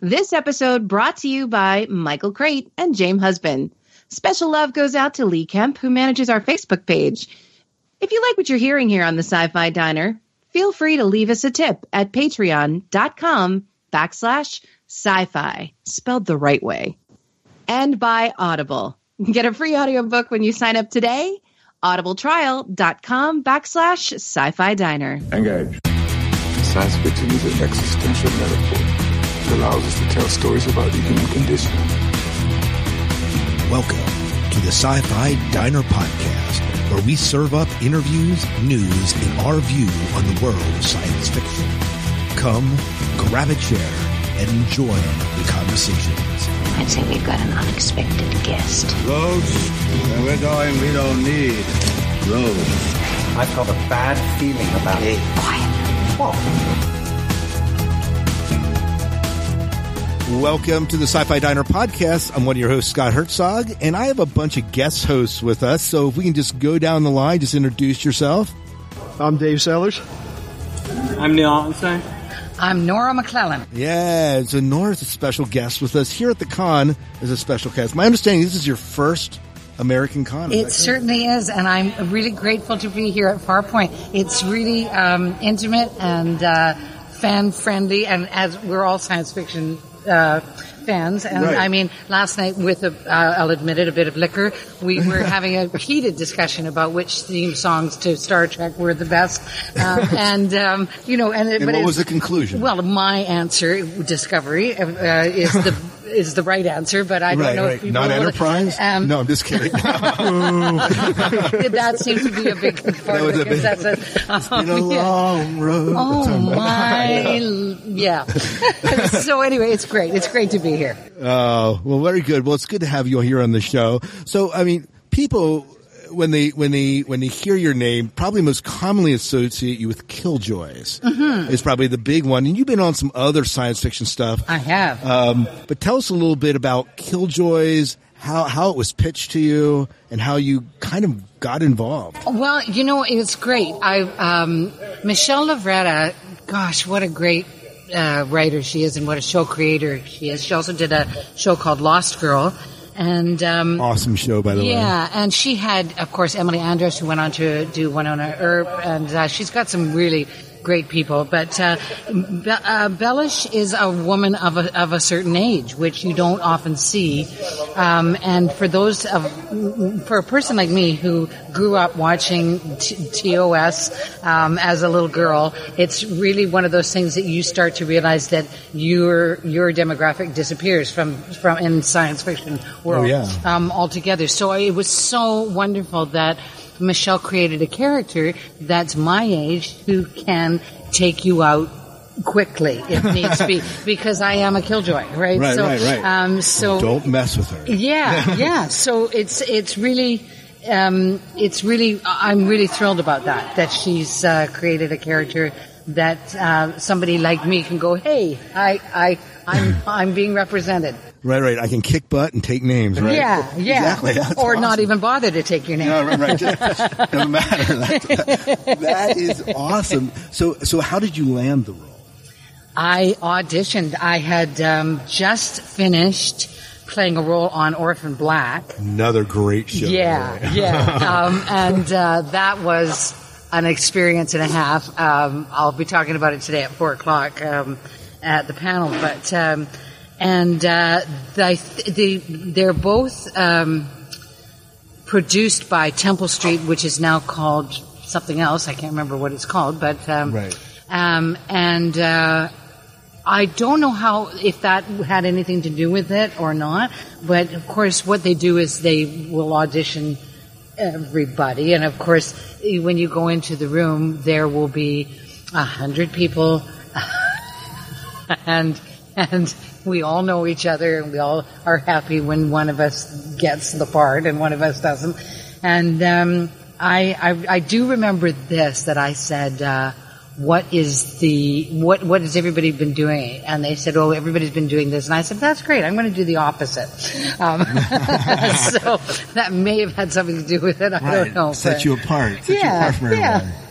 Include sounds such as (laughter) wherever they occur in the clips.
This episode brought to you by Michael Crate and James Husband. Special love goes out to Lee Kemp, who manages our Facebook page. If you like what you're hearing here on the Sci-Fi Diner, feel free to leave us a tip at patreon.com backslash sci-fi, spelled the right way. And by Audible. Get a free audiobook when you sign up today. audibletrial.com backslash sci-fi diner. Engage. Science fiction is an existential metaphor. It allows us to tell stories about the human condition. Welcome to the Sci Fi Diner Podcast, where we serve up interviews, news, and our view on the world of science fiction. Come, grab a chair, and enjoy the conversations. I'd say we've got an unexpected guest. Roads, where we're going, we don't need roads. I've got a bad feeling about it. Quiet. What? Welcome to the Sci Fi Diner Podcast. I'm one of your hosts, Scott Herzog, and I have a bunch of guest hosts with us. So if we can just go down the line, just introduce yourself. I'm Dave Sellers. I'm Neil Altenstein. I'm Nora McLellan. Yeah, so Nora's a special guest with us here at the con as a special guest. My understanding this is your first American con. It certainly is, and I'm really grateful to be here at Farpoint. It's really um, intimate and uh, fan friendly, and as we're all science fiction uh, fans, and Right. I mean, last night with a, uh, I'll admit it, a bit of liquor, we were (laughs) having a heated discussion about which theme songs to Star Trek were the best, uh, (laughs) and um, you know, and, it- And but what was the conclusion? Well, my answer, Discovery, uh, is the (laughs) is the right answer, but I don't Right, know right. if people Not Enterprise? Um, no, I'm just kidding. (laughs) (laughs) that seems to be a big part was of a it. big- that's a, Been a um, long road. Oh my, (laughs) yeah. so anyway, it's great. It's great to be here. Oh, well, very good. Well, it's good to have you here on the show. So, I mean, people when they when they when they hear your name, probably most commonly associate you with Killjoys. Mm-hmm. Is probably the big one, and you've been on some other science fiction stuff. I have. Um, but tell us a little bit about Killjoys, how how it was pitched to you, and how you kind of got involved. Well, you know, it's great. I um, Michelle Lovretta, gosh, what a great uh, writer she is, and what a show creator she is. She also did a show called Lost Girl, and um, Awesome show, by the way. Yeah, and she had, of course, Emily Andras, who went on to do One Wynonna Earp, and uh, she's got some really great people. But uh, Be- uh, Bellus is a woman of a, of a certain age, which you don't often see. Um, and for those of, for a person like me who grew up watching T- TOS um, as a little girl, it's really one of those things that you start to realize that your your demographic disappears from from in science fiction world Oh, yeah. um, altogether. So it was so wonderful that Michelle created a character that's my age who can take you out quickly if needs be (laughs) because I am a killjoy, right? Right, so, right, right. Um, so Don't mess with her. yeah, (laughs) yeah. So it's it's really. Um, it's really, I'm really thrilled about that, that she's uh, created a character that uh, somebody like me can go, hey, I, I, I'm, (laughs) I'm being represented. Right, right. I can kick butt and take names, right? Yeah, (laughs) yeah. Exactly. That's or not even bother to take your name. No, right, right. (laughs) (laughs) Just, doesn't matter. That, that is awesome. So, so how did you land the role? I auditioned. I had um, just finished playing a role on Orphan Black. Another great show. Yeah, yeah. Um, and uh, that was an experience and a half. Um, I'll be talking about it today at four o'clock um, at the panel. But um, and uh, they, they they're both um, produced by Temple Street, which is now called something else. I can't remember what it's called, but um, Right. Um, and uh, I don't know how if that had anything to do with it or not. But of course, what they do is they will audition everybody, and of course, when you go into the room, there will be a hundred people, (laughs) and and we all know each other, and we all are happy when one of us gets the part and one of us doesn't. And um, I, I I do remember this that I said. Uh, what is the what what has everybody been doing and they said oh everybody's been doing this and i said that's great i'm going to do the opposite um, (laughs) so that may have had something to do with it i don't know Set but- you apart. Set you Yeah, apart from yeah. everyone.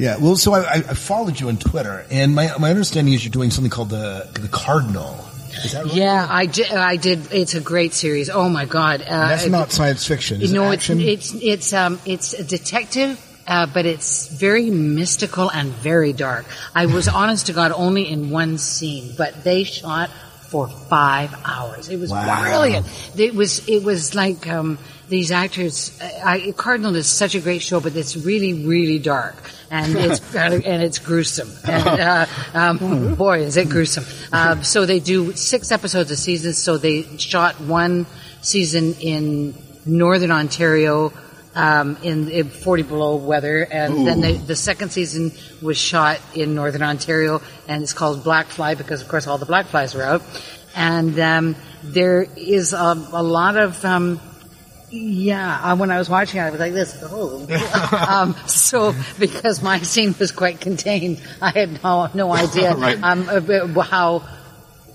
Yeah. Well, so I, I followed you on Twitter, and my my understanding is you're doing something called the the Cardinal Is that right? Yeah, I did. I did. It's a great series. Oh my god! Uh, That's not science fiction. Is no, it it's it's it's um it's a detective. Uh, but it's very mystical and very dark. I was (laughs) honest to God only in one scene, but they shot for five hours. It was Wow. brilliant. It was it was like um, these actors. I, Cardinal is such a great show, but it's really really dark and it's (laughs) and it's gruesome. And uh, um, boy, is it gruesome! Um, so they do six episodes a season. So they shot one season in northern Ontario. Um, in, in 40 below weather, and then they, the second season was shot in northern Ontario, and it's called Black Fly because, of course, all the black flies were out. And um, there is a, a lot of um, yeah, uh, when I was watching it, I was like this. Oh. (laughs) um, so because my (laughs) scene was quite contained, I had no, no idea (laughs) Right. um, how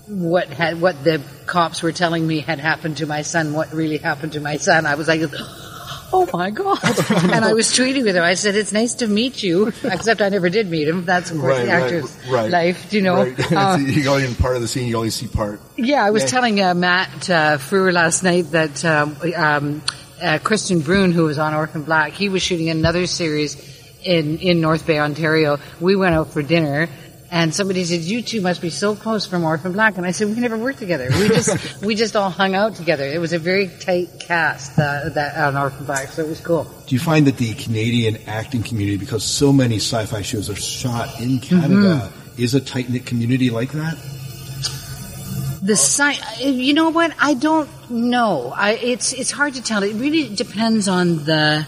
what had what the cops were telling me had happened to my son. What really happened to my son? I was like. Oh my God! and I was tweeting with him. I said, "It's nice to meet you," except I never did meet him. That's of course Right, the right, actor's right. life, you know. Right. (laughs) Uh, you only in part of the scene. You only see part. yeah, I was Yeah. telling uh, Matt uh, Frewer last night that um, um, uh, Kristian Bruun, who was on Orphan Black, he was shooting another series in in North Bay, Ontario. We went out for dinner. And somebody said, "You two must be so close from Orphan Black." And I said, "We never worked together. We just (laughs) we just all hung out together. It was a very tight cast uh, that on Orphan Black, so it was cool." Do you find that the Canadian acting community, because so many sci-fi shows are shot in Canada, Mm-hmm. is a tight knit community like that? The sci- you know what? I don't know. I, it's it's hard to tell. It really depends on the.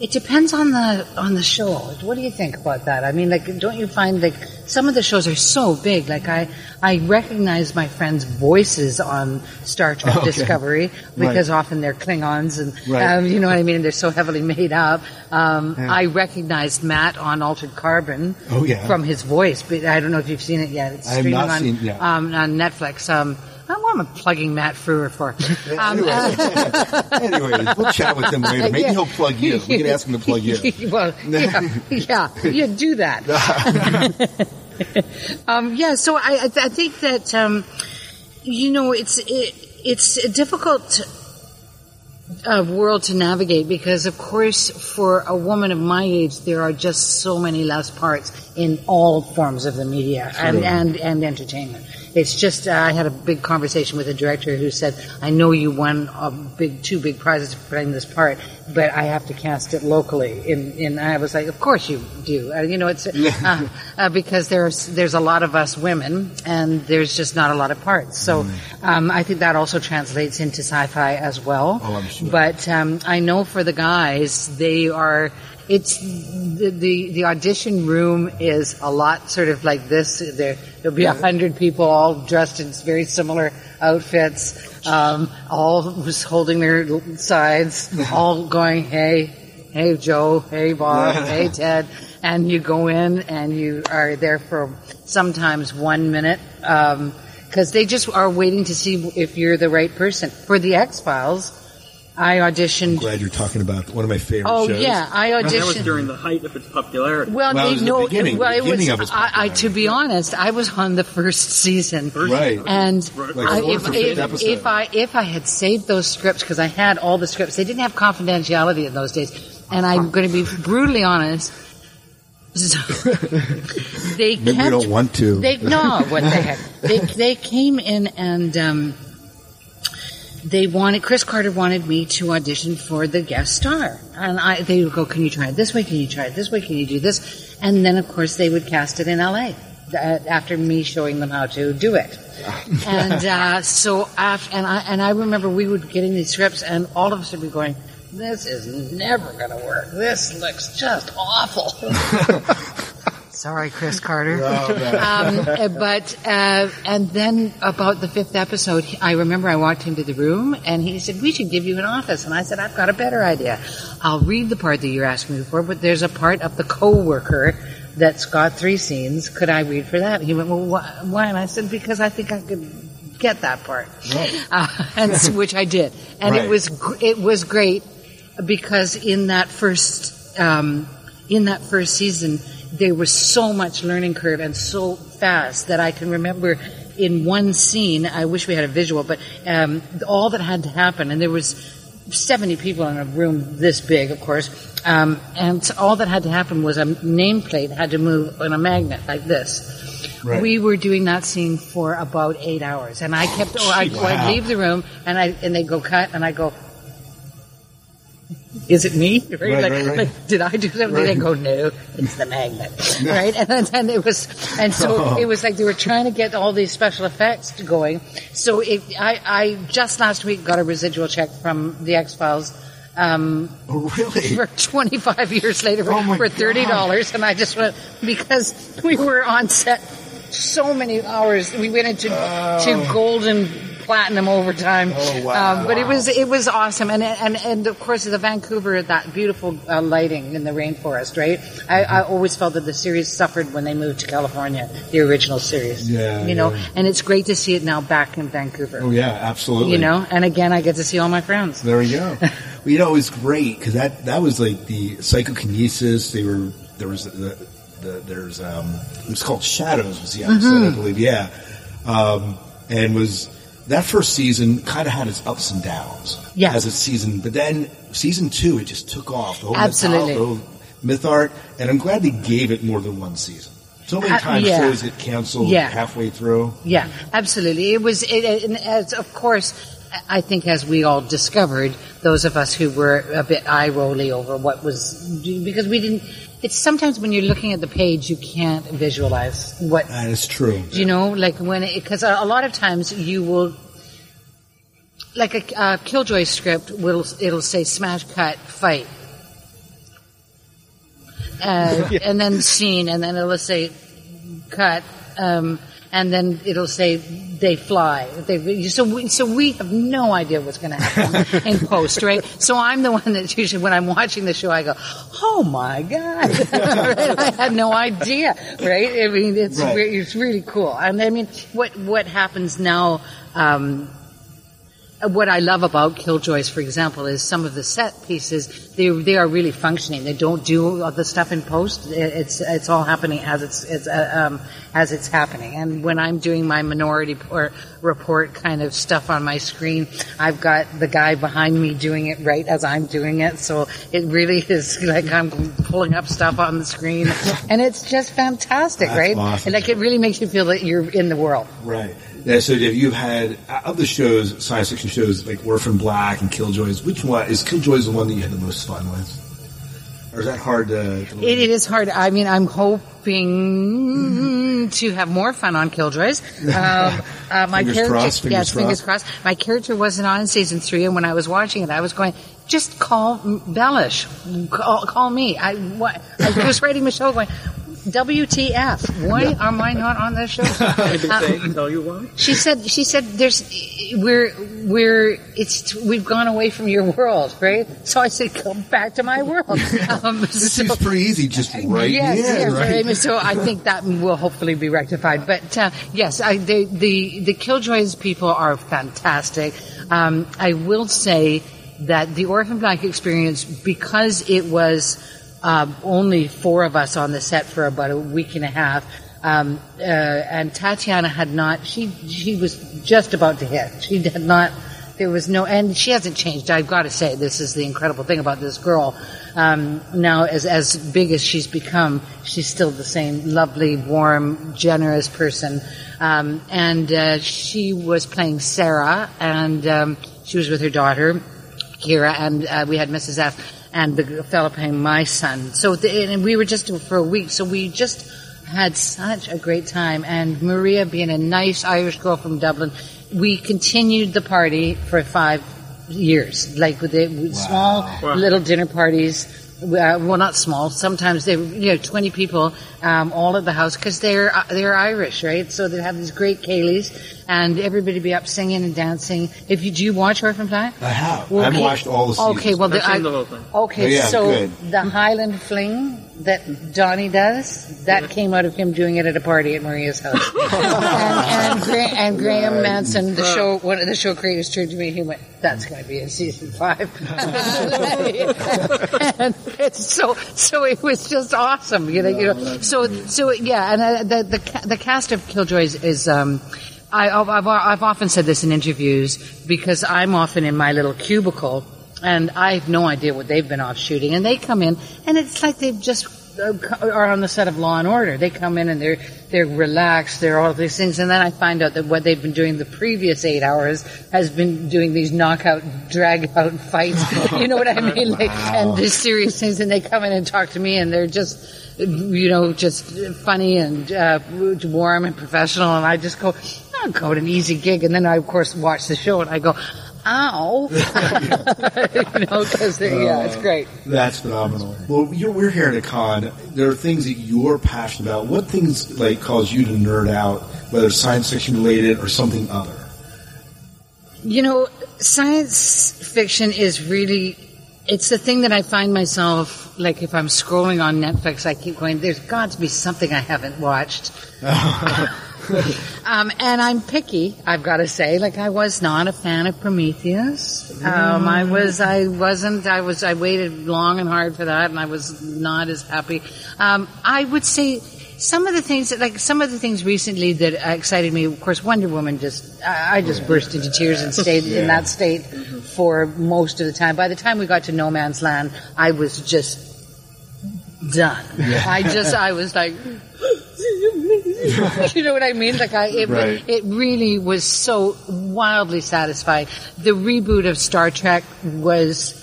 It depends on the on the show. What do you think about that? I mean, like, don't you find like some of the shows are so big? Like, I I recognize my friends' voices on Star Trek Okay. Discovery because often they're Klingons, and Right. um, you know what I mean. They're so heavily made up. Um, Yeah. I recognized Matt on Altered Carbon Oh, yeah. from his voice, but I don't know if you've seen it yet. It's streaming not on, seen- yeah. um, on Netflix. Um, I don't know what I'm plugging Matt Frewer for. Um, anyway, we'll chat with him later. Maybe Yeah. he'll plug you. We can ask him to plug you. (laughs) well, yeah, yeah, do that. (laughs) um, yeah, so I, I, I think that um, you know it's it, it's a difficult uh, world to navigate because, of course, for a woman of my age, there are just so many less parts in all forms of the media and, and, and entertainment. It's just, uh, I had a big conversation with a director who said, I know you won a big, two big prizes for playing this part, but I have to cast it locally. In, in, I was like, of course you do. Uh, you know, it's, (laughs) uh, uh, because there's, there's a lot of us women and there's just not a lot of parts. So, um, I think that also translates into sci-fi as well. Oh, I'm sure. But um, I know for the guys, they are. It's the, the the audition room is a lot sort of like this. There there'll be a hundred people all dressed in very similar outfits, um, all just holding their sides, all going, "Hey, hey Joe, hey Bob, hey Ted," and you go in and you are there for sometimes one minute. Um, because they just are waiting to see if you're the right person. For the X Files, I auditioned. I'm Glad you're talking about one of my favorite Oh shows. yeah, I That was auditioned. during the height of its popularity. well, Well, it they was the beginning- well, it beginning was. of its I, I, to be honest, I was on the first season. Right. And Like I, if, if, if I if I had saved those scripts because I had all the scripts, they didn't have confidentiality in those days. And I'm going to be brutally honest. So, (laughs) they Maybe we kept don't want to. they no, what the heck? (laughs) They they came in and um, they wanted Chris Carter wanted me to audition for the guest star, and I they would go, "Can you try it this way? Can you try it this way? Can you do this?" And then of course they would cast it in L.A. uh, after me showing them how to do it. (laughs) and uh, so after, and I and I remember we would getting these scripts, and all of us would be going. This is never going to work. This looks just awful. (laughs) Sorry, Chris Carter. (laughs) um, uh, but uh, and then about the fifth episode, I remember I walked into the room and he said, "We should give you an office." And I said, "I've got a better idea. I'll read the part that you're asking me for, but there's a part of the co-worker that's got three scenes. Could I read for that?" And he went, "Well, wh- why?" And I said, "Because I think I could." Get that part, (laughs) uh, and which I did, and Right. it was gr- it was great because in that first um, in that first season there was so much learning curve and so fast that I can remember in one scene, I wish we had a visual, but um, all that had to happen, and there was 70 people in a room this big, of course, um, and all that had to happen was a nameplate had to move on a magnet like this. Right. We were doing that scene for about eight hours, and I kept. Oh, I'd, Wow. I'd leave the room, and I and they go cut, and I go. Is it me? Right? Right, like, right, like, did I do something? Right. They go, no, it's the magnet, (laughs) right? And then, it was, and so (laughs) it was like they were trying to get all these special effects going. So it, I, I just last week got a residual check from the X Files. Um, Oh, really? for 25 years later for, Oh for $30 and I just went because we were on set so many hours we went into to golden platinum overtime Oh, wow. um, but it was it was awesome and and and of course the Vancouver that beautiful uh, lighting in the rainforest right I, I always felt that the series suffered when they moved to California the original series Yeah, you know yeah. and it's great to see it now back in Vancouver Oh yeah, absolutely. you know and again I get to see all my friends There we go. (laughs) well, you know, it was great because that that was like the psychokinesis. They were there was the, the there's um it was called Shadows was the episode Mm-hmm. I believe yeah, um, and was that first season kind of had its ups and downs Yeah. as a season, but then season two it just took off the whole Absolutely. the whole myth arc, and I'm glad they gave it more than one season. So many Uh, times yeah. shows get canceled Yeah. halfway through. Yeah, absolutely. It was, it, it- and as of course, I think as we all discovered, those of us who were a bit eye rolly over what was, because we didn't, it's sometimes when you're looking at the page, you can't visualize what, That is true. you know, like when, because a, a lot of times you will, like a uh, Killjoy script will, it'll say smash cut fight. Uh, (laughs) and then scene, and then it'll say cut, um, and then it'll say they fly. They, so we, so we have no idea what's going to happen (laughs) in post, right? So I'm the one that usually, when I'm watching the show, I go, "Oh my god!" Right? (laughs) I had no idea, right? I mean, it's Right. re- it's really cool. And I mean, what what happens now? Um, what I love about Killjoys, for example, is some of the set pieces. They they are really functioning. They don't do all the stuff in post. It's it's all happening as it's, it's uh, um, as it's happening. And when I'm doing my minority or report kind of stuff on my screen, I've got the guy behind me doing it right as I'm doing it. So it really (laughs) is like I'm pulling up stuff on the screen, and it's just fantastic, That's right? awesome. Like it really makes you feel that you're in the world. Right. Yeah, so if you've had of the shows, science fiction shows like Orphan Black and Killjoys, which one is Killjoys the one that you had the most fun with, or is that hard to? to It, it is hard. I mean, I'm hoping to have more fun on Killjoys. (laughs) Um, uh, my Fingers character, crossed, fingers yes, fingers crossed. My character wasn't on in season three, and when I was watching it, I was going, "Just call Bellus, call, call me." I, what, I was writing Michelle going. WTF? Why am I not on this show? (laughs) Uh, tell you why? she said, she said, there's, we're, we're, it's, we've gone away from your world, right? So I said, come back to my world. (laughs) Um, This so- seems pretty easy, just right yes, in, yes, right? right. So I think that will hopefully be rectified. But uh, yes, I, the the the Killjoys people are fantastic. Um, I will say that the Orphan Black experience, because it was um, only four of us on the set for about a week and a half. Um, uh, and Tatiana had not. She she was just about to hit. She had not. There was no, and she hasn't changed. I've got to say, this is the incredible thing about this girl. Um, now, as as big as she's become, she's still the same lovely, warm, generous person. Um, and uh, she was playing Sarah, and um, she was with her daughter, Kira, and uh, we had Mrs. S. and the fellow playing my son. So, the, and we were just for a week. So we just had such a great time. And Maria, being a nice Irish girl from Dublin, we continued the party for five years, like with the with small Wow. little dinner parties. Uh, well, not small. Sometimes they, you know, twenty people, um, all at the house because they're uh, they're Irish, right? So they have these great Kayleys, and everybody be up singing and dancing. If you do you watch Orphan Black? I have. Well, I've okay. watched all the seasons. Okay, well, the, seen the whole thing. okay, yeah, so good. the Highland Fling that Donnie does, that came out of him doing it at a party at Maria's house. (laughs) and, and, Gra- and Graeme Manson, the show, one of the show creators, turned to me. and He went, "That's going to be in season five. (laughs) and it's so, so it was just awesome, you know. You know, so, so yeah, and uh, the the the cast of Killjoys is. Um, I, I've, I've I've often said this in interviews because I'm often in my little cubicle and I have no idea what they've been off shooting and they come in and it's like they've just are on the set of Law and Order. They come in and they're they're relaxed. They're all these things, and then I find out that what they've been doing the previous eight hours has been doing these knockout, drag out fights. (laughs) you know what I mean? Like, and these serious things, and they come in and talk to me, and they're just, you know, just funny and uh, warm and professional, and I just go, oh, go to an easy gig, and then I of course watch the show, and I go. Ow! (laughs) you know, because yeah, it's uh, great. That's phenomenal. Well, you're, we're here at a con. There are things that you're passionate about. What things like cause you to nerd out, whether it's science fiction related or something other? You know, science fiction is really, it's the thing that I find myself, like if I'm scrolling on Netflix, I keep going, there's got to be something I haven't watched. (laughs) (laughs) um, and I'm picky, I've got to say. Like I was not a fan of Prometheus. Um, I was, I wasn't, I was, I waited long and hard for that and I was not as happy. Um, I would say, some of the things that, like some of the things recently that uh, excited me, of course, Wonder Woman just, I, I just burst into tears and stayed in that state for most of the time. By the time we got to No Man's Land, I was just done. I just, I was like, (laughs) you know what I mean? Like I, it, Right. it really was so wildly satisfying. The reboot of Star Trek was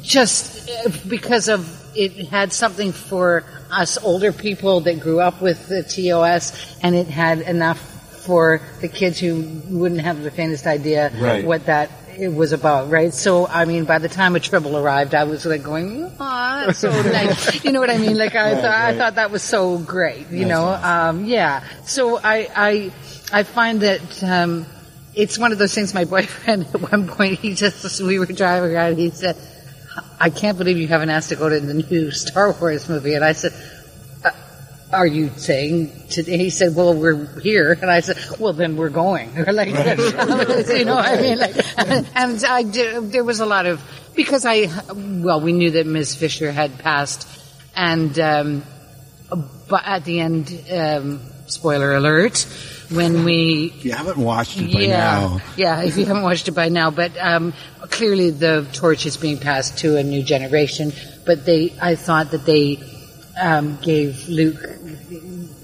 just because of it had something for us older people that grew up with the TOS, and it had enough for the kids who wouldn't have the faintest idea Right. what that it was about, right? So, I mean, by the time a Tribble arrived, I was like going, "Ah, so (laughs) nice." You know what I mean? Like I, thought, I thought that was so great. You know, um, yeah. So I, I, I find that. Um, it's one of those things. My (laughs) boyfriend at one point, he just we were driving around. He said, "I can't believe you haven't asked to go to the new (laughs) Star Wars movie." And I said, "Are you saying?" To, and he said, "Well, we're here." And I said, "Well, then we're going." (laughs) like, (laughs) you know, I mean, like, (laughs) and I did, there was a lot of because I well, we knew that Ms. Fisher had passed, and um, but at the end, um, spoiler alert, when we If you haven't watched it by yeah, now, yeah. If you haven't watched it by now, but um, clearly the torch is being passed to a new generation. But they, I thought that they um, gave Luke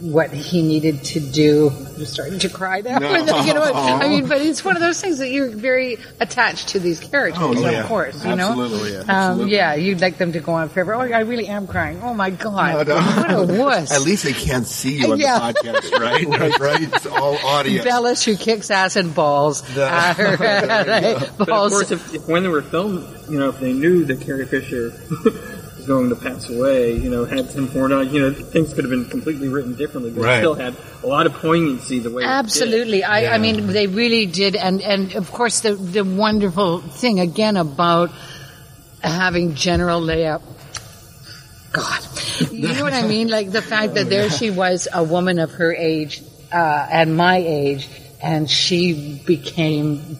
what he needed to do. I'm starting to cry now. (laughs) you know. I (laughs) mean, but it's one of those things that you're very attached to these characters, Oh, of course. You know, Absolutely, yeah. Um, Absolutely. yeah. You'd like them to go on forever. Oh, I really am crying. Oh my god, what a wuss. at least they can't see you on Yeah. the podcast, right? (laughs) right? Right? It's all audio. Bellus who kicks ass and balls. Uh, But of course, if, if when they were filmed, you know, if they knew that Carrie Fisher was going to pass away, you know, had Tim Ford on, you know, things could have been completely written differently. But Right. it still had a lot of poignancy the way it did. Absolutely. I, Yeah. I mean, they really did. And, and of course, the, the wonderful thing again about having General Leia. God. You know what I mean? Like the fact that there she was, a woman of her age, uh, and my age, and she became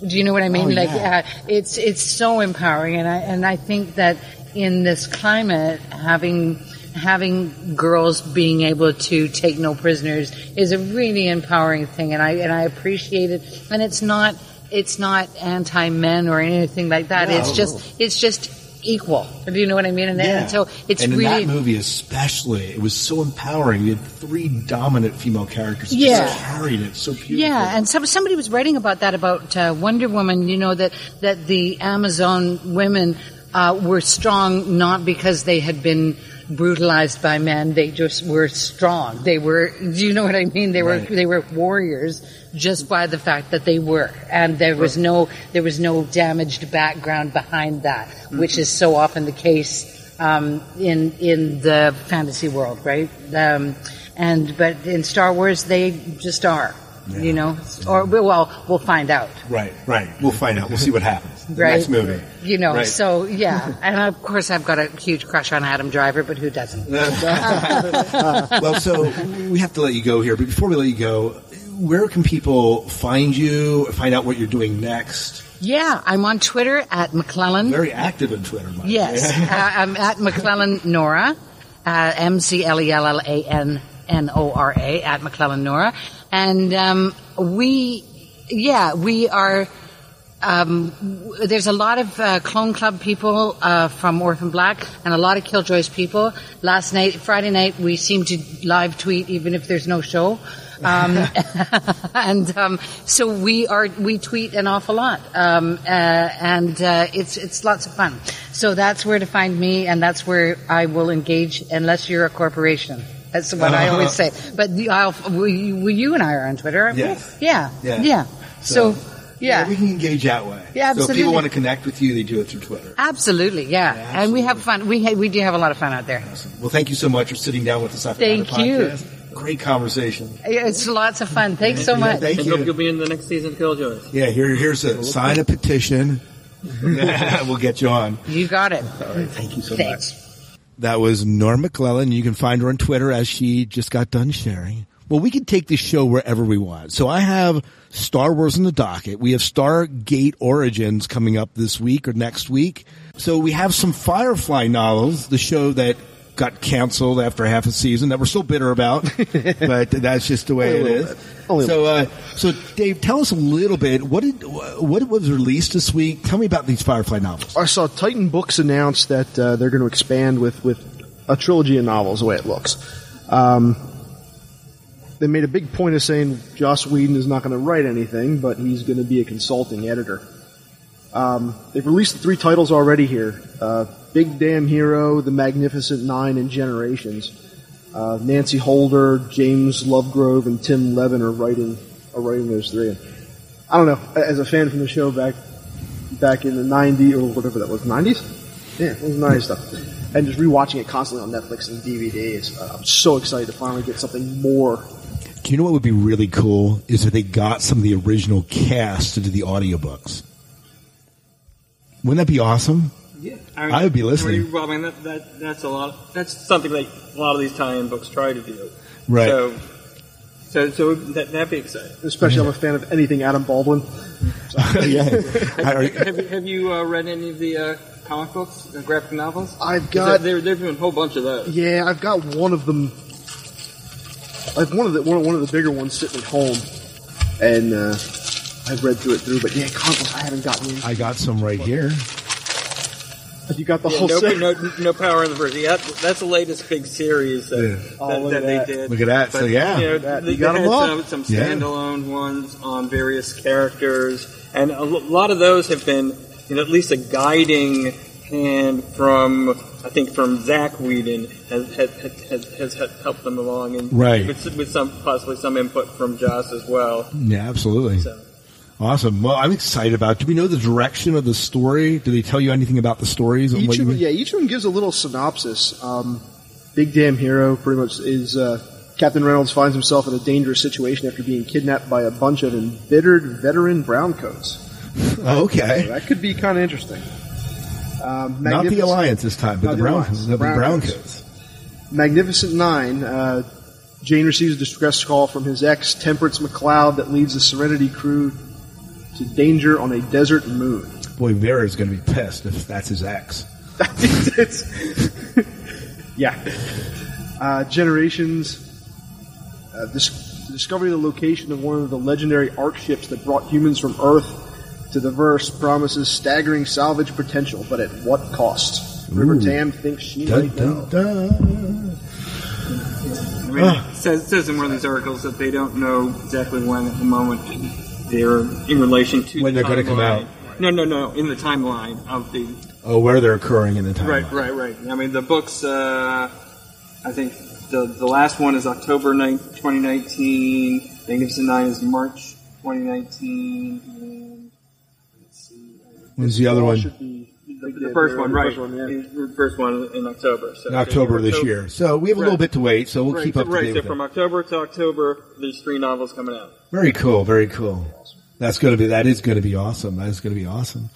do you know what I mean? Oh, like, yeah. uh, it's it's so empowering, and I and I think that in this climate, having having girls being able to take no prisoners is a really empowering thing, and I and I appreciate it. And it's not it's not anti men or anything like that. It's just it's just equal. Do you know what I mean? And, and so it's and in really that movie especially, it was so empowering. You had three dominant female characters Yeah. just carried it so beautifully. Yeah, and some, somebody was writing about that about uh, Wonder Woman. You know that that the Amazon women uh, were strong not because they had been brutalized by men. They just were strong. They were. Do you know what I mean? They were Right. they were warriors just by the fact that they were, and there was no there was no damaged background behind that, which is so often the case um, in in the fantasy world, right? Um, and but in Star Wars, they just are, you know, or well, we'll find out, Right, right. We'll find out. We'll see what happens. The right? next movie. you know. Right. So yeah, and of course, I've got a huge crush on Adam Driver, but who doesn't? (laughs) well, so we have to let you go here, but before we let you go, where can people find you, find out what you're doing next? Yeah, I'm on Twitter at McLellan. Very active on Twitter, Mike. Yes, (laughs) uh, I'm at McLellan Nora, uh, M C L E L L A N N O R A at McLellan Nora, and um, we, yeah, we are. Um, w- there's a lot of uh, Clone Club people uh, from Orphan Black and a lot of Killjoys people. Last night, Friday night, we seem to live tweet even if there's no show. Um, (laughs) and um, so we are we tweet an awful lot, um, uh, and uh, it's it's lots of fun. So that's where to find me, and that's where I will engage, unless you're a corporation. That's what I always (laughs) say. But I'll, we, we, you and I are on Twitter, aren't we? Yes. Yeah, Yeah. yeah. So, So, yeah. we can engage that way. Yeah, absolutely. So if absolutely. people want to connect with you, they do it through Twitter. Absolutely, yeah. And we have fun. We ha- we do have a lot of fun out there. Well, thank you so much for sitting down with us after Thank the you. Podcast. Great conversation. It's lots of fun. Thanks so much. Thank and hope you. you'll be in the next season of Killjoys. Yeah, here, here's a sign a petition. (laughs) (laughs) we'll get you on. You got it. All right. Thank you so Thanks. much. That was Nora McLellan. You can find her on Twitter as she just got done sharing. Well, we can take this show wherever we want. So I have Star Wars in the docket. We have Stargate Origins coming up this week or next week. So we have some Firefly novels, the show that got canceled after half a season that we're still bitter about, (laughs) but that's just the way it is. little bit. Only a So, uh, so Dave, tell us a little bit. What did what was released this week? Tell me about these Firefly novels. I saw Titan Books announce that uh, they're going to expand with, with a trilogy of novels, the way it looks. Um, they made a big point of saying Joss Whedon is not going to write anything, but he's going to be a consulting editor. Um, they've released three titles already here: uh, Big Damn Hero, The Magnificent Nine, and Generations. Uh, Nancy Holder, James Lovegrove, and Tim Lebbon are writing are writing those three. I don't know. As a fan from the show back back in the '90s or whatever that was, '90s. Yeah, it was '90s stuff. And just rewatching it constantly on Netflix and DVDs. Uh, I'm so excited to finally get something more. Do you know what would be really cool is if they got some of the original cast to do the audiobooks. Wouldn't that be awesome? Yeah, I would be listening. I mean, well, I mean, that, that, that's a lot. That's something that a lot of these tie-in books try to do. Right. So, so, so that, that'd be exciting. Especially, I'm a fan of anything Adam Baldwin. (laughs) yeah. Have you, have you uh, read any of the uh, comic books, the graphic novels? I've got- There, there've been a whole bunch of those. Yeah, I've got one of them. I've one of the one, one of the bigger ones sitting at home, and uh, I've read through it through. But yeah, comic books I haven't gotten into. I got some right here. Have you got the Yeah, whole no, set? no, no power in the verse. Yeah, that's the latest big series that, Yeah. Oh, that, that they did. Look at that. So, yeah. you know, That- they, you got they 'em had all? some, some Yeah. standalone ones on various characters, and a lot of those have been, you know, at least a guiding hand from, I think, from Zack Whedon has has, has, has, has helped them along, and Right. with, with some possibly some input from Joss as well. Yeah, absolutely. So. Awesome. Well, I'm excited about. it. Do we know the direction of the story? Do they tell you anything about the stories? Each of yeah, each of them gives a little synopsis. Um, Big Damn Hero pretty much is uh, Captain Reynolds finds himself in a dangerous situation after being kidnapped by a bunch of embittered veteran browncoats. (laughs) Okay. That could be kind of interesting. Not Um, the Alliance this time, but the the Brown, the Brown Brown Coats. Coats. Magnificent Nine. Uh, Jayne receives a distress call from his ex, Temperance McLeod, that leads the Serenity crew to danger on a desert moon. Boy, Vera's going to be pissed if that's his ex. It's- (laughs) yeah. Uh, generations. Uh, dis- discovery of the location of one of the legendary ark ships that brought humans from Earth to the verse promises staggering salvage potential, but at what cost? River Tam thinks she Dun, might know. dun, dun. I mean, it says, it says in one of these articles that they don't know exactly when at the moment they're in relation to When the they're gonna come out. No, no, no, in the timeline of the Oh, where they're occurring in the time. right, right, right. I mean, the books. Uh, I think the the last one is October 9, 2019. Magnificent Nine is March 2019. And let's see, When's the other one? Should be- the first one, right? first one, yeah. the first one in October. So In October this October- year. So we have a little bit to wait, so we'll Right, keep so, up to right. date So from it. October to October, there's three novels coming out. Very cool, very cool. That's going to be, that is going to be awesome. That is going to be awesome.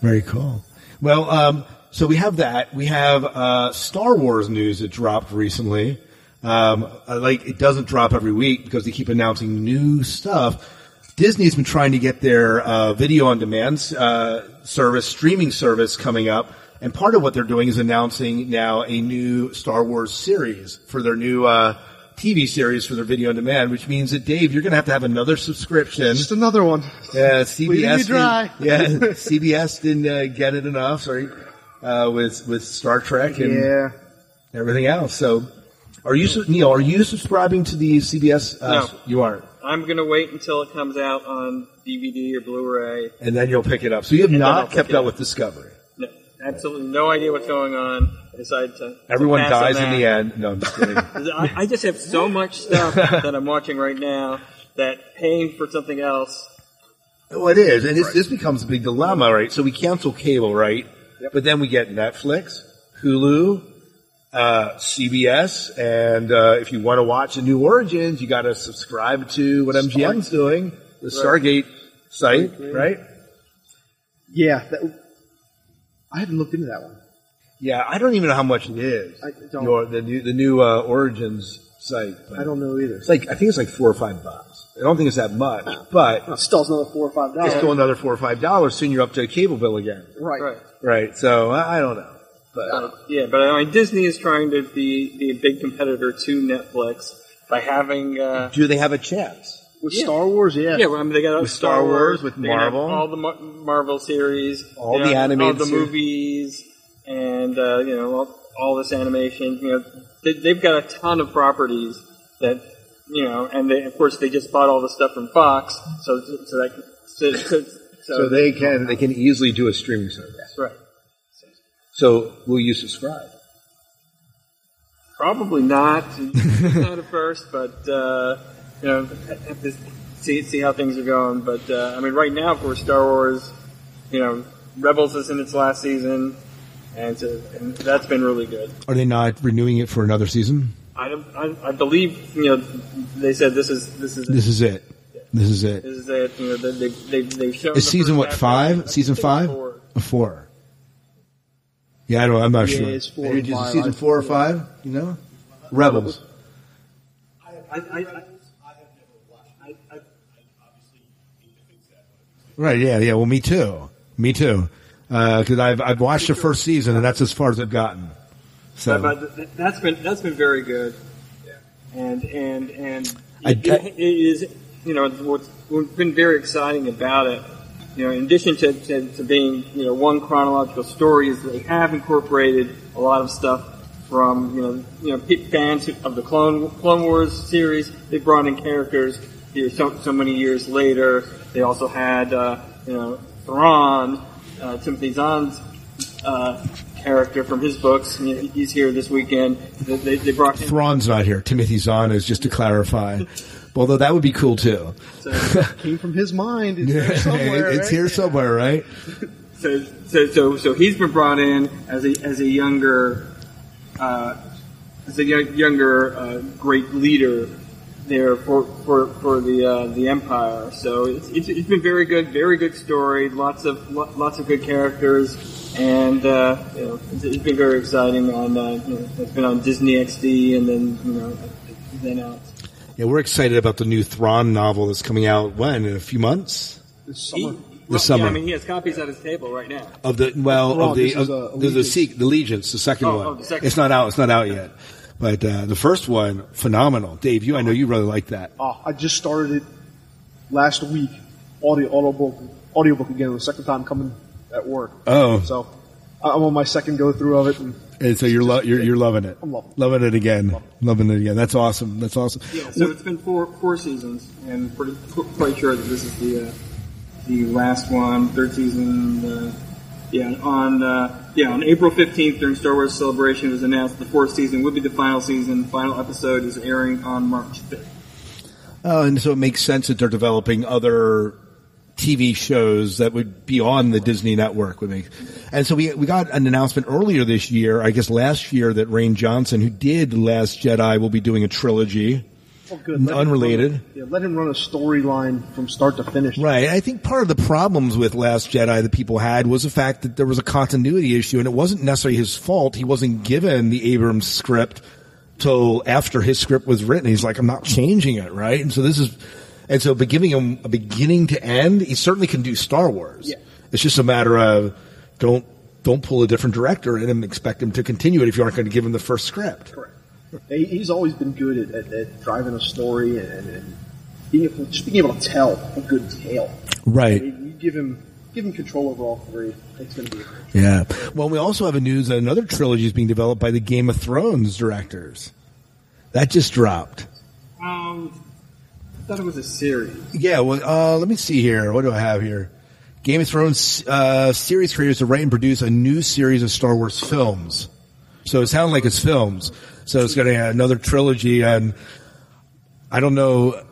Very cool. Well, um, so we have that. We have, uh, Star Wars news that dropped recently. Um, like, it doesn't drop every week because they keep announcing new stuff. Disney's been trying to get their, uh, video on demand, uh, service, streaming service coming up. And part of what they're doing is announcing now a new Star Wars series for their new, uh, TV series for their video on demand, which means that Dave, you're going to have to have another subscription. Just another one. Yeah, Leaving CBS. me dry. Didn't, (laughs) yeah, CBS didn't uh, get it enough. Sorry, uh, with with Star Trek and Yeah. everything else. So, are you Neil? Are you subscribing to the CBS? Uh, No. you aren't, I'm going to wait until it comes out on DVD or Blu-ray. and then you'll pick it up. So you have And not kept up up. with Discovery. No, absolutely no idea what's going on. I decided to. to Everyone on dies in the end. No, I'm just kidding. (laughs) I, I just have so much stuff (laughs) that I'm watching right now that paying for something else. Well, it is, and this, this becomes a big dilemma, right? So we cancel cable, right? But then we get Netflix, Hulu, uh, CBS, and uh, if you want to watch the New Origins, you got to subscribe to what MGM's doing, the Stargate site, right? Yeah. That, I haven't looked into that one. Yeah, I don't even know how much it is. I don't. Your, the new the new uh, Origins site. but I don't know either. It's like I think it's like four or five bucks. I don't think it's that much, but Oh, still, it's another four or five it's dollars. still another four or five dollars. Soon you're up to a cable bill again, Right. Right. right? So I, I don't know, but. Uh, yeah, but I mean, Disney is trying to be, be a big competitor to Netflix by having. Uh, do they have a chance? With Yeah. Star Wars, yeah. yeah, well, I mean, they got With Star, Star Wars, with Marvel. all the Mar- Marvel series, All the know, animated all the movies, and uh, you know all, all this animation. You know, they, they've got a ton of properties that you know, and they, of course they just bought all the stuff from Fox, so so that so, so, so, So they can they can easily do a streaming service. Right. So will you subscribe? Probably not. not at first, but uh, you know, have to see see how things are going. But uh, I mean, right now for Star Wars, you know, Rebels is in its last season, and, so, and that's been really good. Are they not renewing it for another season? I, I, I believe you know they said this is this is This is it. This is it. this is it. You know, they they they've, they've shown. Is season what five? Season five? four. Four. Yeah, I don't. I'm not Yeah, sure. it's four Maybe or is it five. season four or five? You know, Rebels. I, have never watched. I, I, Right. Yeah. Yeah. Well, me too. Me too. Uh, because I've I've watched the first season and that's as far as I've gotten. So But, but that's been that's been very good, Yeah. and and and I- it, it is you know what's, what's been very exciting about it. You know, in addition to, to, to being you know one chronological story, is they have incorporated a lot of stuff from you know you know fans of the Clone Clone Wars series. They brought in characters you know, so so many years later. They also had uh, you know Thrawn, uh, Timothy Zahn's uh, character from his books. You know, he's here this weekend. They, they, they brought. Thrawn's not here. Timothy Zahn is just to clarify. (laughs) Although that would be cool too. Came from his mind. It's there (laughs) somewhere. it's right? here somewhere, right? (laughs) So, so, so, so he's been brought in as a as a younger, uh, as a young, younger uh, great leader there for for, for the uh, the empire. So it's, it's it's been very good, very good story. Lots of lo- lots of good characters, and uh, you know it's, it's been very exciting. On uh, you know, it's been on Disney XD, and then you know then out. Yeah, we're excited about the new Thrawn novel that's coming out when in a few months This summer. Well, summer. Yeah, I mean, he has copies at his table right now. of the well Thrawn, of the this is, of, uh, the, the, seek, the Allegiance, the second Oh, one. oh, the second it's not out. It's not out yet. But uh, the first one, phenomenal. Dave, you I know you really like that. Oh, I just started it last week. Audio audiobook audiobook again. The second time coming at work. Oh, So I'm on my second go through of it, and and so you're lo- you're, you're loving it. I'm loving it. Loving it again. Loving it again. That's awesome. That's awesome. Yeah, so it's been four four seasons, and pretty quite sure that this is the uh, the last one, third season. Uh, yeah, on uh, yeah on April fifteenth during Star Wars Celebration, it was announced the fourth season would be the final season. Final episode is airing on March fifth. Oh, and so it makes sense that they're developing other TV shows that would be on the Disney network would make. And so we we got an announcement earlier this year, I guess last year, that Rian Johnson, who did Last Jedi, will be doing a trilogy. oh, good. Let him Unrelated. yeah, let him run a storyline from start to finish. Right. I think part of the problems with Last Jedi that people had was the fact that there was a continuity issue and it wasn't necessarily his fault. He wasn't given the Abrams script till after his script was written. He's like, I'm not changing it, right? And so this is, and so by giving him a beginning to end, he certainly can do Star Wars. Yeah. It's just a matter of don't, don't pull a different director in and expect him to continue it if you aren't going to give him the first script. Correct. He's always been good at, at, at driving a story and, and being able, just being able to tell a good tale. Right. You you give him give him control over all three. It's going to be. great Yeah. Well, we also have a news that another trilogy is being developed by the Game of Thrones directors. That just dropped. Um, I thought it was a series. Yeah. Well, uh, let me see here. What do I have here? Game of Thrones uh, series creators to write and produce a new series of Star Wars films. So it sounds like it's films. So it's going to another trilogy, and I don't know.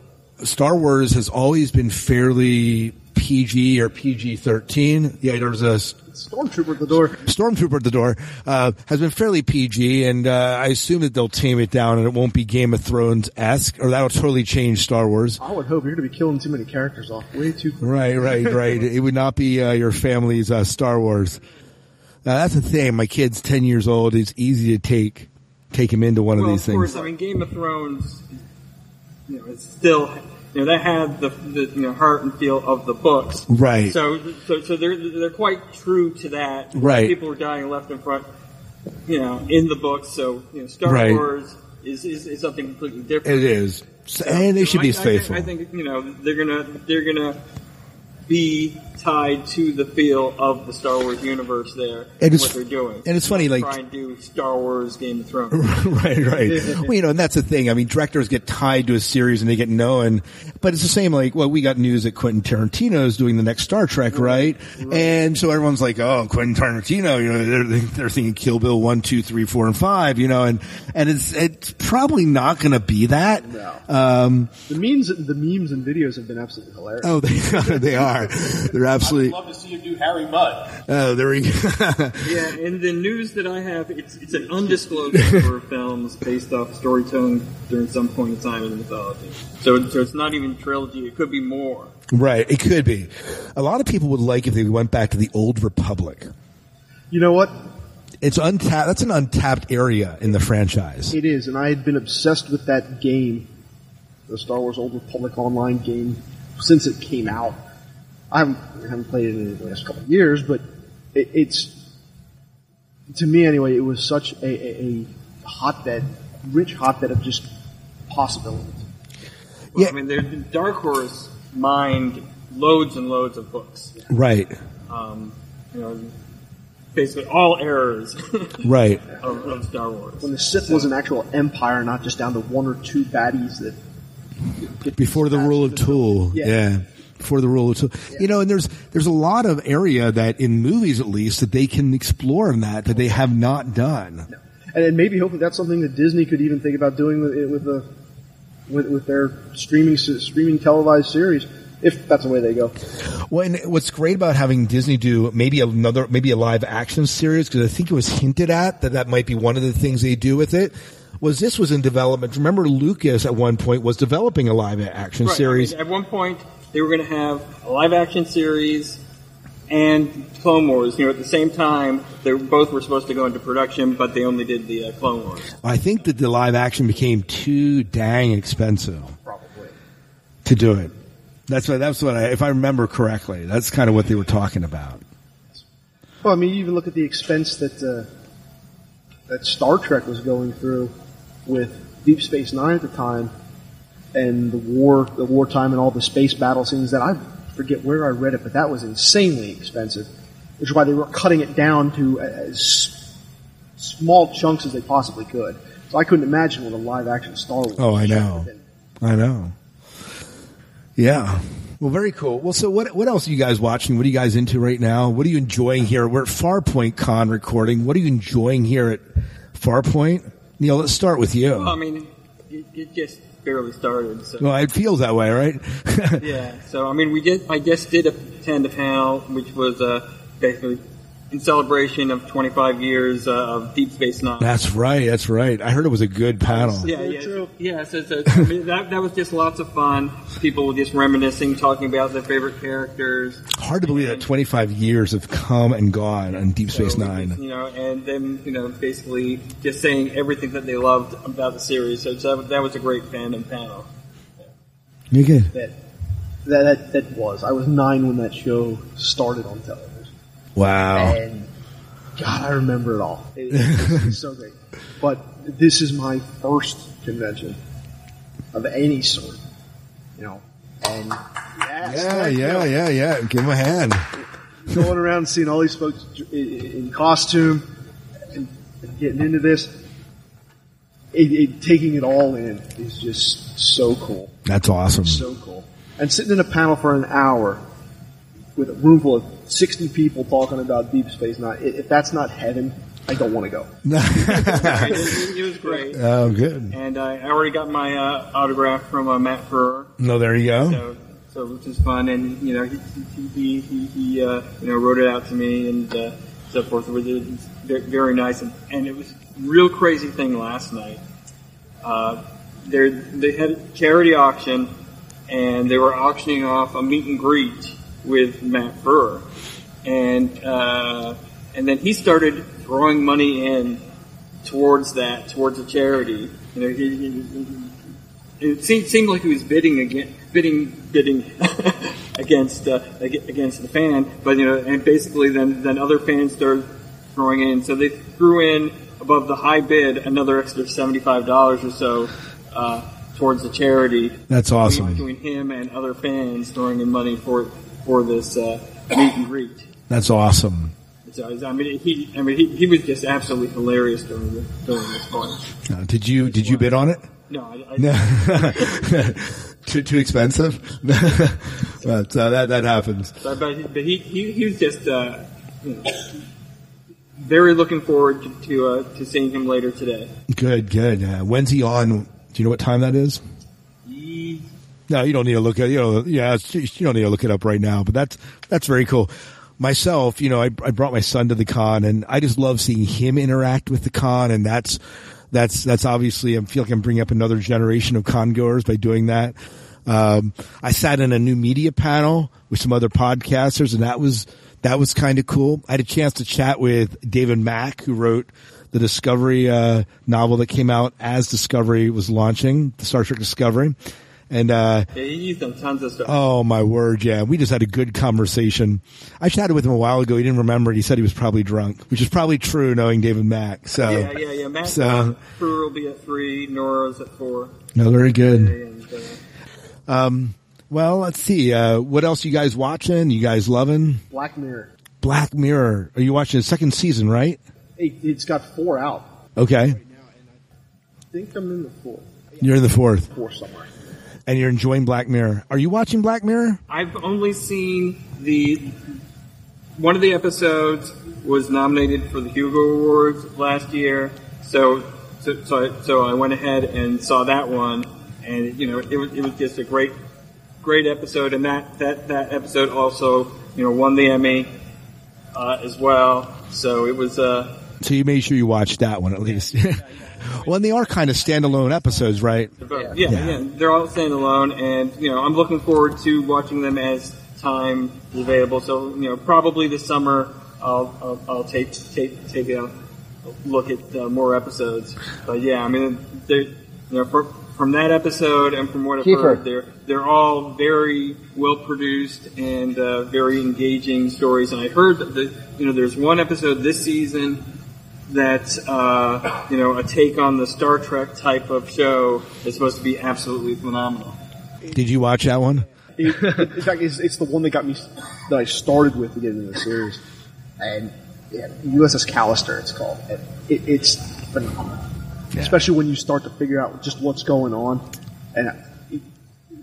Star Wars has always been fairly PG or PG thirteen. Yeah, there's a Stormtrooper at the door. Stormtrooper at the door uh, has been fairly PG, and uh, I assume that they'll tame it down, and it won't be Game of Thrones esque, or that'll totally change Star Wars. I would hope you're going to be killing too many characters off way too quick. Right, right, right. (laughs) it would not be uh, your family's uh, Star Wars. Now that's the thing. My kid's ten years old. It's easy to take take him into one well, of these things. of course, things. I mean, Game of Thrones, you know, it's still, you know, that had the, the you know heart and feel of the books. Right. So, so, so they're they're quite true to that. Right. People were dying left and front, you know, in the books. So, you know, Star Right. Wars is, is, is something completely different. It is, So- and they should be I, faithful. I think, I think you know they're gonna they're gonna be tied to the feel of the Star Wars universe there. And it's- what they're doing. and it's funny, like- try and do Star Wars Game of Thrones. (laughs) right, right. (laughs) well, you know, and that's the thing. I mean, directors get tied to a series and they get known, but it's the same. Like, well, we got news that Quentin Tarantino is doing the next Star Trek, right? And so everyone's like, "Oh, Quentin Tarantino," you know, they're they're thinking Kill Bill one, two, three, four, and five, you know, and and it's it's probably not going to be that. Um, The memes, the memes and videos have been absolutely hilarious. oh, they they (laughs) are. They're absolutely. I'd love to see you do Harry Mudd. Oh, there we go. (laughs) Yeah, and the news that I have, it's, it's an undisclosed number of films based off storytelling during some point in time in the mythology. So, so it's not even trilogy; it could be more. right. It could be. A lot of people would like if they went back to the old Republic. You know what? It's untapped. That's an untapped area in the franchise. It is, and I had been obsessed with that game, the Star Wars Old Republic online game, since it came out. I haven't, I haven't played it in the last couple of years, but it, it's to me anyway. It was such a, a, a hotbed, rich hotbed of just possibilities. Well, Yeah. I mean, they're- Dark Horse mined loads and loads of books. Right. Um, you know, basically all errors (laughs) Right. of, of Star Wars. When the Sith was an actual empire, not just down to one or two baddies that Before the rule of Two. Yeah. Yeah. Before the rule of Two. You know, and there's there's a lot of area that in movies at least that they can explore in that that they have not done. and maybe hopefully that's something that Disney could even think about doing with with the with, with their streaming streaming televised series, if that's the way they go. Well, and what's great about having Disney do maybe another, maybe a live action series, because I think it was hinted at that that might be one of the things they do with it, was this was in development. Remember Lucas at one point was developing a live action Right, I series. mean, at one point, they were going to have a live action series and Clone Wars. You know, at the same time, they both were supposed to go into production, but they only did the uh, Clone Wars. I think that the live action became too dang expensive. Probably. To do it. That's what, that's what I, if I remember correctly, that's kind of what they were talking about. Well, I mean, you even look at the expense that uh, that Star Trek was going through with Deep Space Nine at the time, and the war, the wartime, and all the space battle scenes. That I forget where I read it, but that was insanely expensive, which is why they were cutting it down to as small chunks as they possibly could. So I couldn't imagine what a live action Star Wars. Oh, I know. I know. Yeah. Well, very cool. Well, so what, what else are you guys watching? What are you guys into right now? What are you enjoying here? We're at Farpoint Con recording. What are you enjoying here at Farpoint? Neil, let's start with you. Well, I mean, it, it just barely started. So. Well, it feels that way, right? (laughs) yeah. So I mean, we did. I just did attend a panel, which was uh, basically in celebration of 25 years uh, of Deep Space Nine. That's right. That's right. I heard it was a good panel. Yeah, yeah, yeah. So, so I mean, that that was just lots of fun. People were just reminiscing, talking about their favorite characters. Hard to believe that 25 years have come and gone on Deep Space Nine. You know, and then you know, basically just saying everything that they loved about the series. So, so that, that was a great fandom panel. You're good. That, that that that was. I was nine when that show started on television. Wow. And God, I remember it all. It- it's, it's so great. But this is my first convention of any sort, you know. And yeah, Yeah, yeah, yeah, yeah. Give him a hand. going around seeing all these folks in, costume and, getting into this, it, it, taking it all in is just so cool. That's awesome. So cool. And sitting in a panel for an hour with a room full of 60 people talking about Deep Space Nine, if that's not heaven, I don't want to go. (laughs) it, it was great. Oh, good. And I I already got my uh, autograph from uh, Matt Furrer. No, there you go. So, so which is fun, and you know he he he, he, he uh, you know wrote it out to me and uh, so forth. It was it was very nice, and, and it was a real crazy thing last night. Uh, they they had a charity auction, and they were auctioning off a meet and greet with Matt Furrer, and uh, and then he started throwing money in towards that towards a charity. You know, he, he, it seemed, seemed like he was bidding again, bidding, bidding (laughs) against uh, against the fan. But you know, and basically then then other fans started throwing in. So they threw in above the high bid another extra seventy five dollars or so uh, towards the charity. That's awesome. Between him and other fans throwing in money for for this uh, meet and greet. That's awesome. So, I mean, he, I mean, he, he was just absolutely hilarious during the, during this point. Uh, did you did you bid on it? No, I, I, No. (laughs) too too expensive. (laughs) but uh, that that happens. But, but, he- but he, he, he was just uh, you know, very looking forward to to, uh, to seeing him later today. Good, good. Uh, when's he on? Do you know what time that is? No, you don't need to look at you know. Yeah, you don't need to look it up right now. But that's that's very cool. Myself, you know, I, I brought my son to the con, and I just love seeing him interact with the con, and that's that's that's obviously I feel like I'm bringing up another generation of con goers by doing that. Um, I sat in a new media panel with some other podcasters, and that was that was kind of cool. I had a chance to chat with David Mack, who wrote the Discovery uh, novel that came out as Discovery was launching, the Star Trek Discovery. And uh, yeah, he's done tons of stuff. oh my word, yeah, we just had a good conversation. I chatted with him a while ago. He didn't remember it. He said he was probably drunk, which is probably true, knowing David Mack. So, yeah, yeah, yeah. Matt so Brewer will be at three. Nora's at four. no, very good. And, uh, Um, well, let's see. Uh, what else you guys watching? You guys loving Black Mirror. Black Mirror? Are you watching the second season? Right? It, it's got four out. Okay, I think I'm in the fourth. you're in the fourth, Four somewhere. And you're enjoying Black Mirror. Are you watching Black Mirror? I've only seen the one of the episodes was nominated for the Hugo Awards last year, so so so I, so I went ahead and saw that one, and you know it was it was just a great great episode, and that that that episode also you know won the Emmy uh, as well, so it was uh So you made sure you watched that one at least. Well, and they are kind of standalone episodes, right? yeah, yeah they're all standalone, and you know I'm looking forward to watching them as time is available. So you know probably this summer I'll I'll, I'll take take take a look at uh, more episodes. But yeah, I mean they you know for, from that episode and from what I've Kiefer. heard, they're they're all very well produced and uh, very engaging stories. And I heard that the, you know there's one episode this season that uh, you know a take on the Star Trek type of show is supposed to be absolutely phenomenal. Did you watch that one? It, in fact, it's, it's the one that got me that I started with to get into the series, and yeah, USS Callister. It's called. And It, it's phenomenal, especially when you start to figure out just what's going on, and it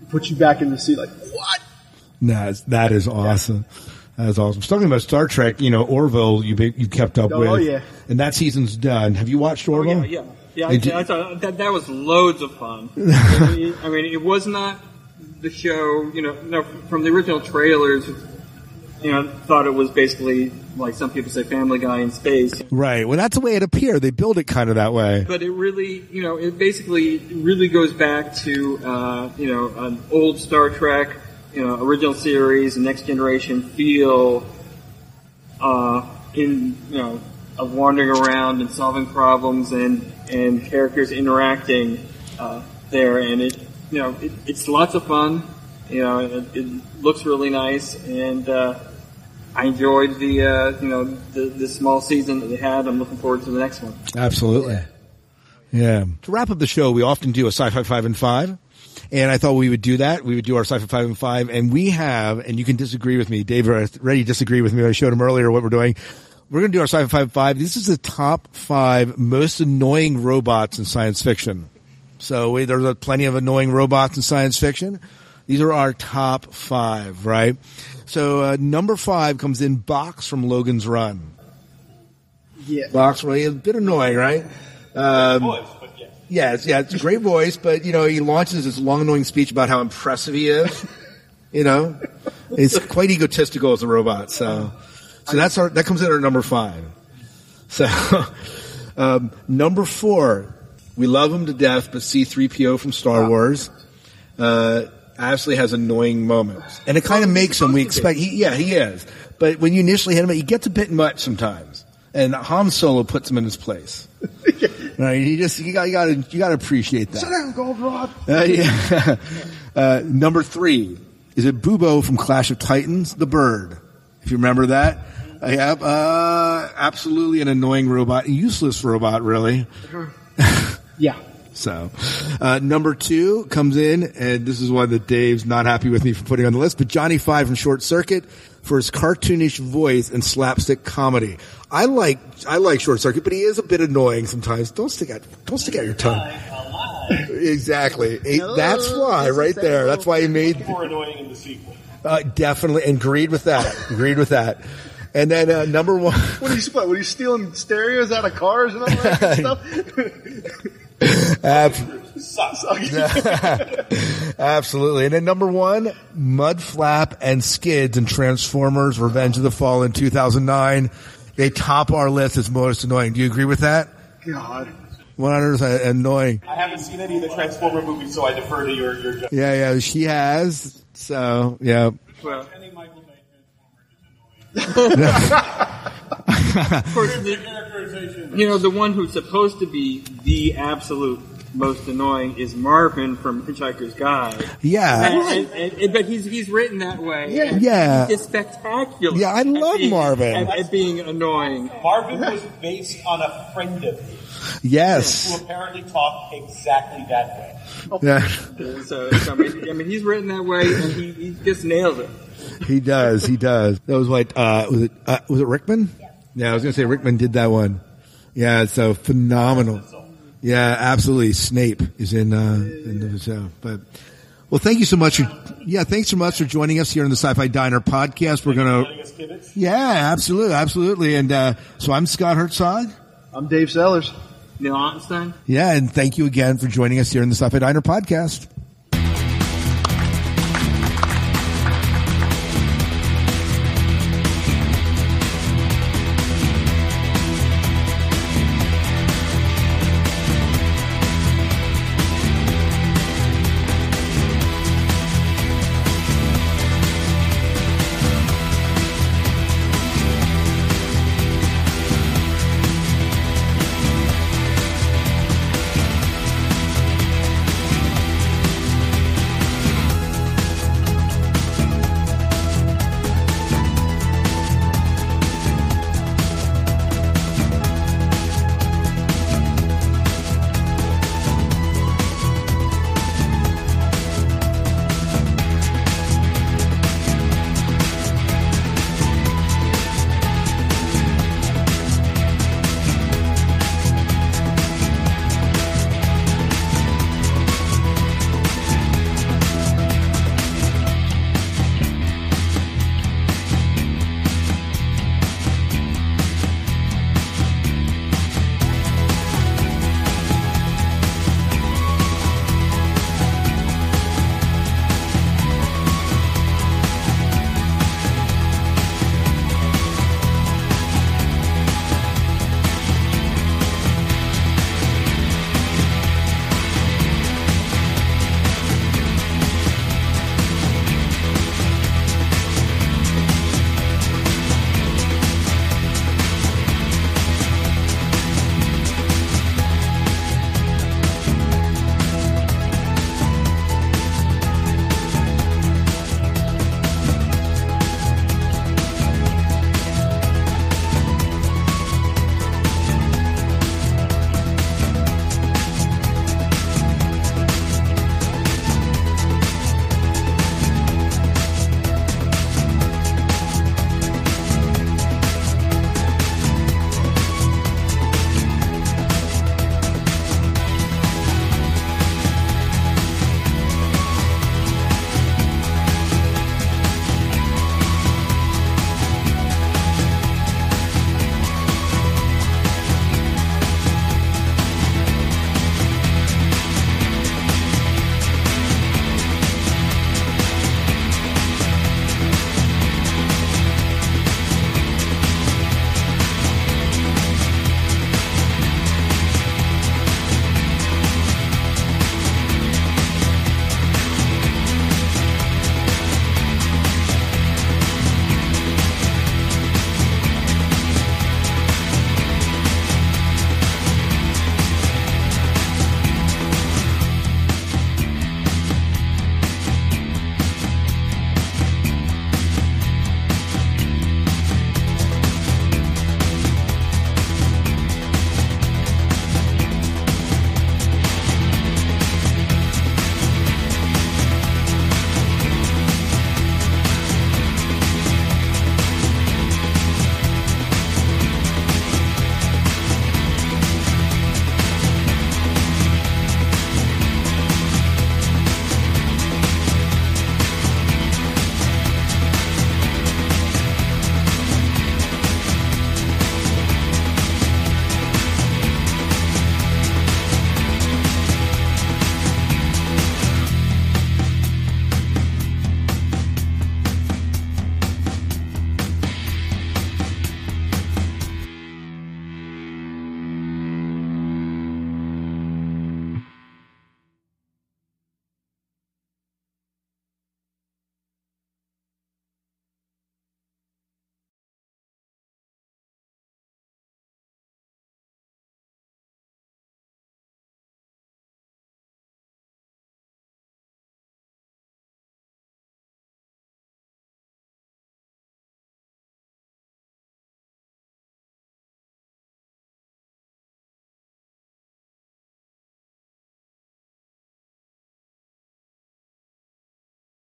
puts you back in the seat. Like what? No, that is awesome. That is awesome. Talking about Star Trek, you know Orville, you you kept up Oh, with, yeah. and that season's done. Have you watched Orville? Yeah, yeah, Did you- I, I thought that that was loads of fun. I (laughs) mean, I mean, it was not the show. You know, no, from the original trailers. You know, thought it was basically like some people say Family Guy in space. Right. Well, that's the way it appeared. They built it kind of that way. But it really, you know, it basically really goes back to, uh, you know, an old Star Trek, you know, original series, and Next Generation feel, uh, in, you know, of wandering around and solving problems and, and characters interacting, uh, there. And it, you know, it, it's lots of fun. You know, it, it looks really nice and, uh, I enjoyed the uh, you know the, the small season that they had. I'm looking forward to the next one. Absolutely. Yeah. To wrap up the show, we often do a sci-fi five and five. And I thought we would do that. We would do our sci-fi five and five. And we have, and you can disagree with me. Dave already disagreed with me. I showed him earlier what we're doing. We're going to do our sci-fi five and five. This is the top five most annoying robots in science fiction. So we, there's plenty of annoying robots in science fiction. These are our top five, right? So uh, number five comes in Box from Logan's Run. Yeah. Box, really, a bit annoying, right? Um, it's, yeah, it's a great voice, but you know, he launches this long, annoying speech about how impressive he is. (laughs) you know, he's quite egotistical as a robot. So, so that's our that comes in at our number five. So, (laughs) um, number four, we love him to death, but C-3PO from Star Wars, uh, absolutely has annoying moments, and it kind of makes him. We expect, he, yeah, he is. But when you initially hit him, he gets a bit much sometimes, and Han Solo puts him in his place. (laughs) Right? He just you got you got to you got to appreciate that. Sit down, Goldenrod. Uh, yeah. (laughs) uh, number three is it Bubo from Clash of Titans, the bird. If you remember that, I have uh, absolutely an annoying robot, useless robot, really. (laughs) Yeah. So, uh, number two comes in, and this is why that Dave's not happy with me for putting on the list, but Johnny Five from Short Circuit for his cartoonish voice and slapstick comedy. I like, I like Short Circuit, but he is a bit annoying sometimes. Don't stick out, don't stick out your tongue. exactly. Eh, That's why, right there. That's why he made, More annoying in the sequel. uh, definitely, and agreed with that. Agreed with that. And then, uh, number one. (laughs) What are you what, are you stealing stereos out of cars and all that (laughs) stuff? Ab- Sucks. (laughs) Absolutely. And then number one, Mudflap and Skids and Transformers Revenge of the Fall in 2009. They top our list as most annoying. Do you agree with that? God. 100% annoying. I haven't seen any of the Transformer movies, so I defer to your your judgment. Yeah, yeah, she has. So, yeah. Well, Any Michael Bay Transformer is annoying. (laughs) (laughs) of course, the, Characterization. you know the one who's supposed to be the absolute most annoying is Marvin from Hitchhiker's Guide. Yeah. And, and, and, but he's he's written that way. Yeah. Yeah. He's spectacular. Yeah, I at love being- Marvin. At, at being annoying. Marvin was based on a friend of his Yes. who apparently talked exactly that way. (laughs) Yeah. So, so I, mean, I mean, he's written that way, and he, he just nails it. He does. He does. That was what, uh, was it, uh, was it Rickman? Yeah. I was going to say Rickman did that one. Yeah. So phenomenal. Yeah, absolutely. Snape is in, uh, in the show, but, well, thank you so much for, yeah, thanks so much for joining us here on the Sci-Fi Diner podcast. We're going Joining us, Kivitz. to, yeah, absolutely, absolutely. And, uh, so I'm Scott Herzog. I'm Dave Sellers. Neil Ottenstein. Yeah. And thank you again for joining us here in the Sci-Fi Diner podcast.